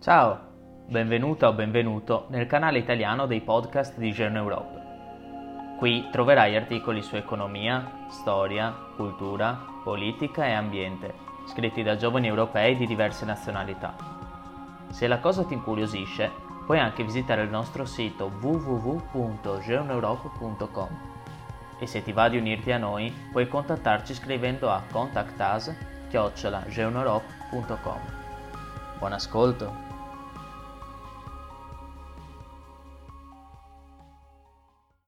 Ciao, benvenuta o benvenuto nel canale italiano dei podcast di Jeune Europe. Qui troverai articoli su economia, storia, cultura, politica e ambiente, scritti da giovani europei di diverse nazionalità. Se la cosa ti incuriosisce, puoi anche visitare il nostro sito www.jeuneeurope.com e se ti va di unirti a noi, puoi contattarci scrivendo a contactas.com. Buon ascolto!